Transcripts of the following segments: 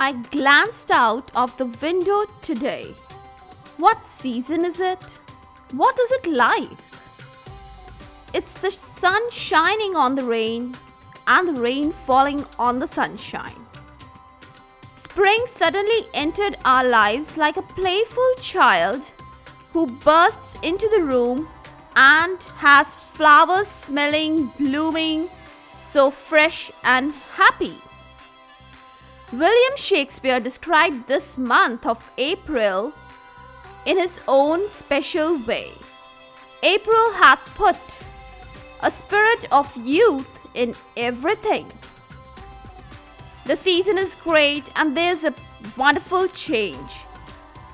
I glanced out of the window today. What season is it? What is it like? It's the sun shining on the rain and the rain falling on the sunshine. Spring suddenly entered our lives like a playful child who bursts into the room and has flowers smelling, blooming, so fresh and happy. William Shakespeare described this month of April in his own special way. April hath put a spirit of youth in everything. The season is great and there's a wonderful change,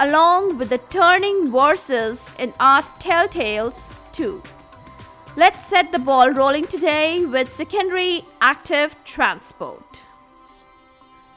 along with the turning verses in our telltales too. Let's set the ball rolling today with secondary active transport.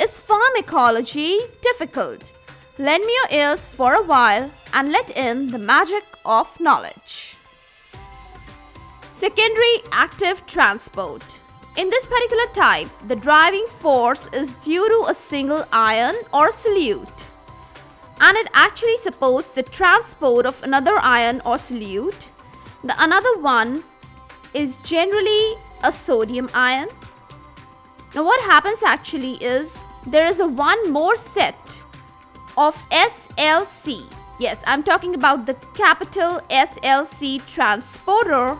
is pharmacology difficult? Lend me your ears for a while and let in the magic of knowledge. Secondary active transport. In this particular type, the driving force is due to a single ion or solute, and it actually supports the transport of another ion or solute. The another one is generally a sodium ion. Now, what happens actually is there is a one more set of SLC. Yes, I'm talking about the capital SLC transporter,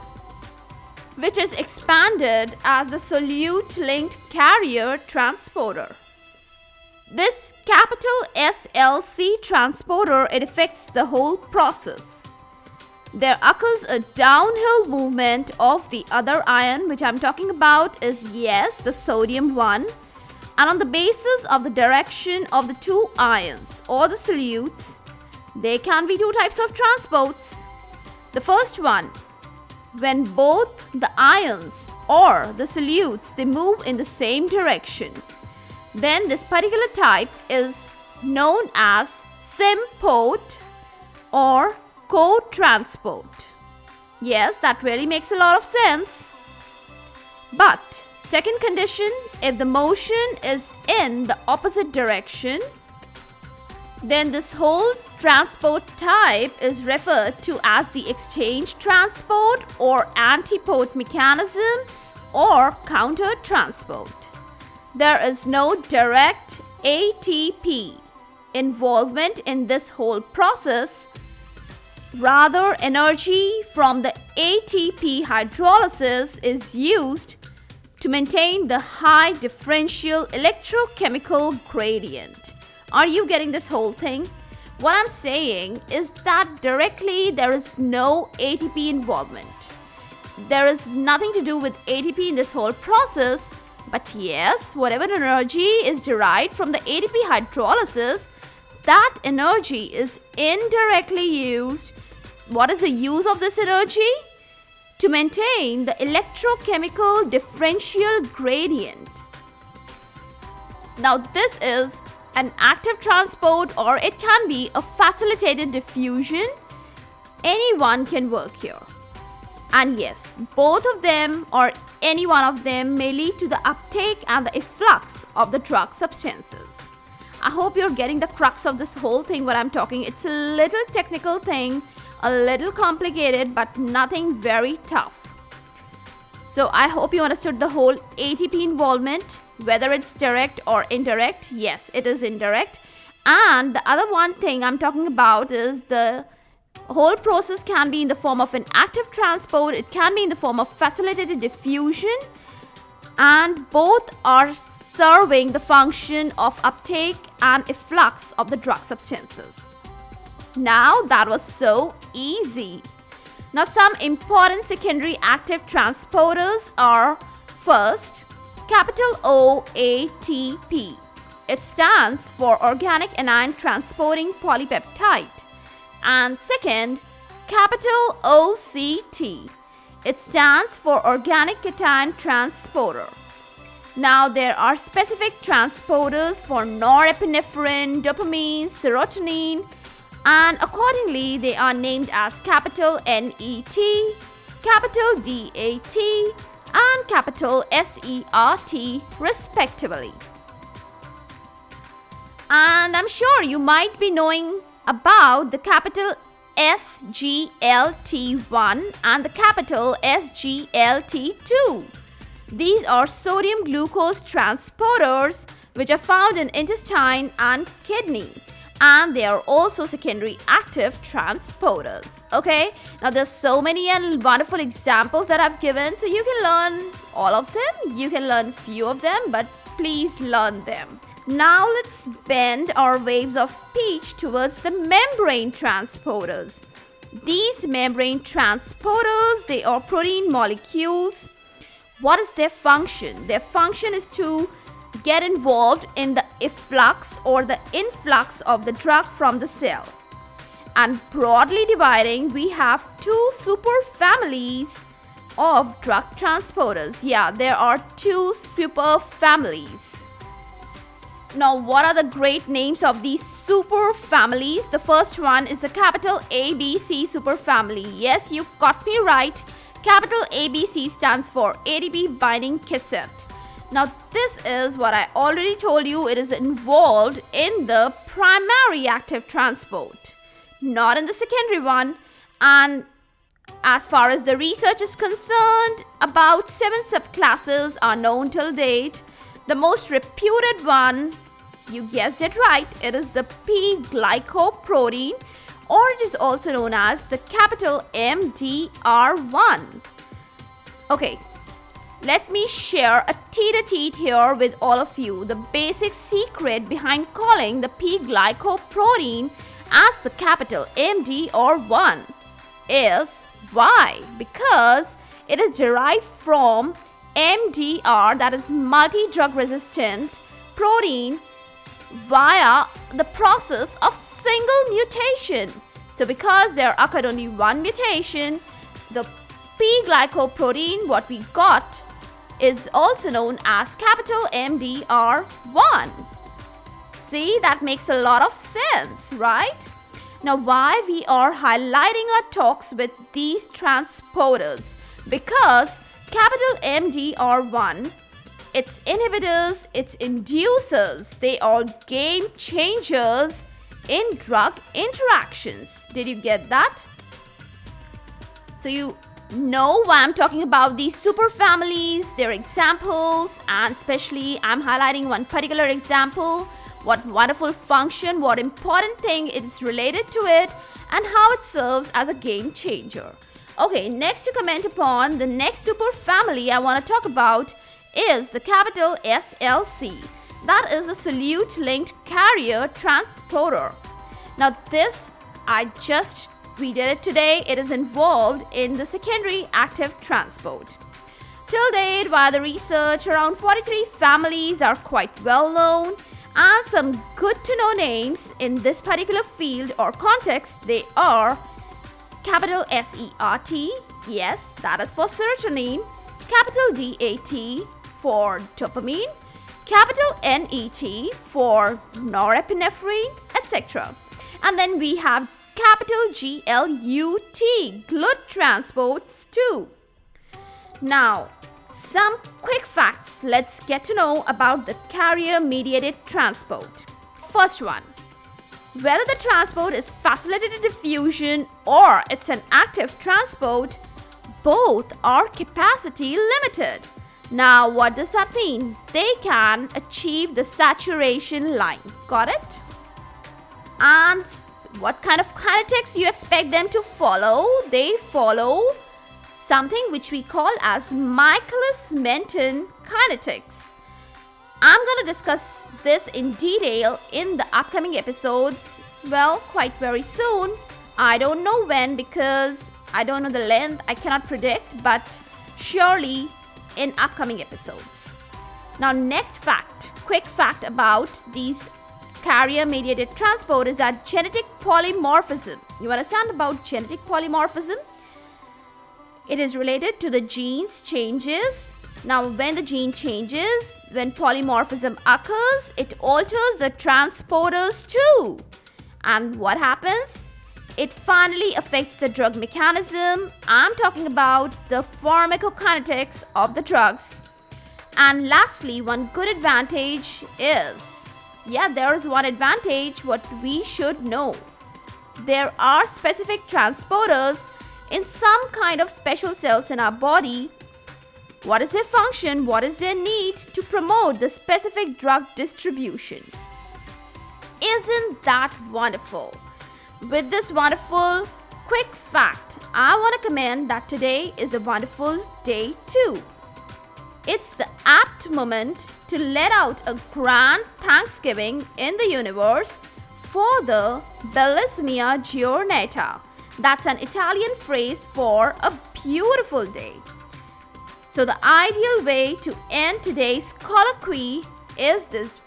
which is expanded as the solute linked carrier transporter. This capital SLC transporter it affects the whole process there occurs a downhill movement of the other ion, which I'm talking about is yes, the sodium one. And on the basis of the direction of the two ions or the solutes, there can be two types of transports. The first one, when both the ions or the solutes they move in the same direction, then this particular type is known as symport or co-transport. Yes, that really makes a lot of sense. But second condition, if the motion is in the opposite direction, then this whole transport type is referred to as the exchange transport or antiport mechanism or counter transport. There is no direct ATP involvement in this whole process Rather, energy from the ATP hydrolysis is used to maintain the high differential electrochemical gradient. Are you getting this whole thing? What I'm saying is that directly there is no ATP involvement. There is nothing to do with ATP in this whole process, but yes, whatever energy is derived from the ATP hydrolysis, that energy is indirectly used what is the use of this energy? To maintain the electrochemical differential gradient. Now, this is an active transport or it can be a facilitated diffusion. Anyone can work here. And yes, both of them or any one of them may lead to the uptake and the efflux of the drug substances. I hope you're getting the crux of this whole thing what I'm talking. It's a little technical thing a little complicated but nothing very tough. So I hope you understood the whole ATP involvement, whether it's direct or indirect. Yes, it is indirect. And the other one thing I'm talking about is the whole process can be in the form of an active transport, it can be in the form of facilitated diffusion, and both are serving the function of uptake and efflux of the drug substances. Now that was so easy. Now some important secondary active transporters are first capital O A T P it stands for organic anion transporting polypeptide. And second, capital OCT. It stands for organic cation transporter. Now, there are specific transporters for norepinephrine, dopamine, serotonin, and accordingly, they are named as capital NET, capital DAT, and capital SERT, respectively. And I'm sure you might be knowing about the capital SGLT1 and the capital SGLT2. These are sodium glucose transporters which are found in intestine and kidney. And they are also secondary active transporters. Okay? Now there's so many and wonderful examples that i've given so you can learn all of them. You can learn few of them but please learn them. Now let's bend our waves of speech towards the membrane transporters. These membrane transporters they are protein molecules what is their function? Their function is to get involved in the efflux or the influx of the drug from the cell. And broadly dividing, we have two super families of drug transporters. Yeah, there are two super families. Now, what are the great names of these super families? The first one is the capital ABC superfamily. Yes, you got me right. Capital ABC stands for ATP binding cassette. Now, this is what I already told you, it is involved in the primary active transport, not in the secondary one. And as far as the research is concerned, about seven subclasses are known till date. The most reputed one, you guessed it right, it is the P glycoprotein or it is also known as the capital MDR1. Okay, let me share a teet-a-teet here with all of you. The basic secret behind calling the P glycoprotein as the capital MDR1 is why? Because it is derived from MDR, that is multi drug resistant protein, via the process of single mutation. So because there occurred only one mutation, the P glycoprotein, what we got, is also known as capital MDR1. See, that makes a lot of sense, right? Now, why we are highlighting our talks with these transporters? Because capital MDR1 its inhibitors, its inducers, they are game changers in drug interactions. Did you get that? So you know why I'm talking about these super families, their examples, and especially I'm highlighting one particular example, what wonderful function, what important thing is related to it, and how it serves as a game changer. Okay, next to comment upon the next super family I want to talk about is the capital SLC. That is a solute linked carrier transporter. Now, this I just we did it today. It is involved in the secondary active transport. Till date, via the research, around 43 families are quite well known, and some good to know names in this particular field or context they are capital SERT, yes, that is for serotonin, capital DAT, for dopamine, capital NET for norepinephrine, etc. And then we have capital GLUT, glut transports too. Now, some quick facts let's get to know about the carrier mediated transport. First one whether the transport is facilitated diffusion or it's an active transport, both are capacity limited. Now, what does that mean? They can achieve the saturation line. Got it? And what kind of kinetics you expect them to follow? They follow something which we call as Michaelis-Menten kinetics. I'm going to discuss this in detail in the upcoming episodes. Well, quite very soon. I don't know when because I don't know the length. I cannot predict, but surely in upcoming episodes. Now, next fact quick fact about these carrier mediated transport is that genetic polymorphism. You understand about genetic polymorphism? It is related to the genes changes. Now, when the gene changes, when polymorphism occurs, it alters the transporters too. And what happens? It finally affects the drug mechanism. I'm talking about the pharmacokinetics of the drugs. And lastly, one good advantage is yeah, there is one advantage what we should know. There are specific transporters in some kind of special cells in our body. What is their function? What is their need to promote the specific drug distribution? Isn't that wonderful? With this wonderful quick fact, I want to comment that today is a wonderful day too. It's the apt moment to let out a grand thanksgiving in the universe for the Bellissima Giornata. That's an Italian phrase for a beautiful day. So, the ideal way to end today's colloquy is this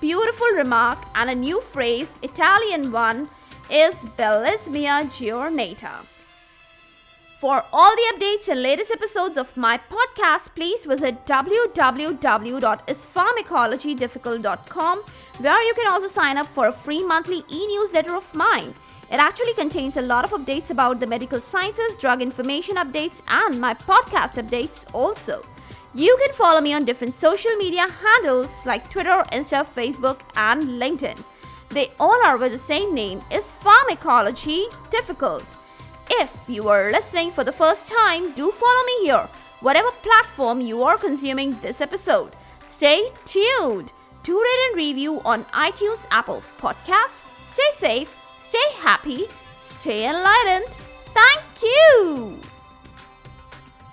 beautiful remark and a new phrase, Italian one, is Bellissima Giornata. For all the updates and latest episodes of my podcast, please visit www.ispharmacologydifficult.com, where you can also sign up for a free monthly e newsletter of mine. It actually contains a lot of updates about the medical sciences, drug information updates, and my podcast updates also. You can follow me on different social media handles like Twitter, Insta, Facebook, and LinkedIn. They all are with the same name is Pharmacology Difficult. If you are listening for the first time, do follow me here, whatever platform you are consuming this episode. Stay tuned to rate and review on iTunes, Apple Podcast. Stay safe, stay happy, stay enlightened. Thank you.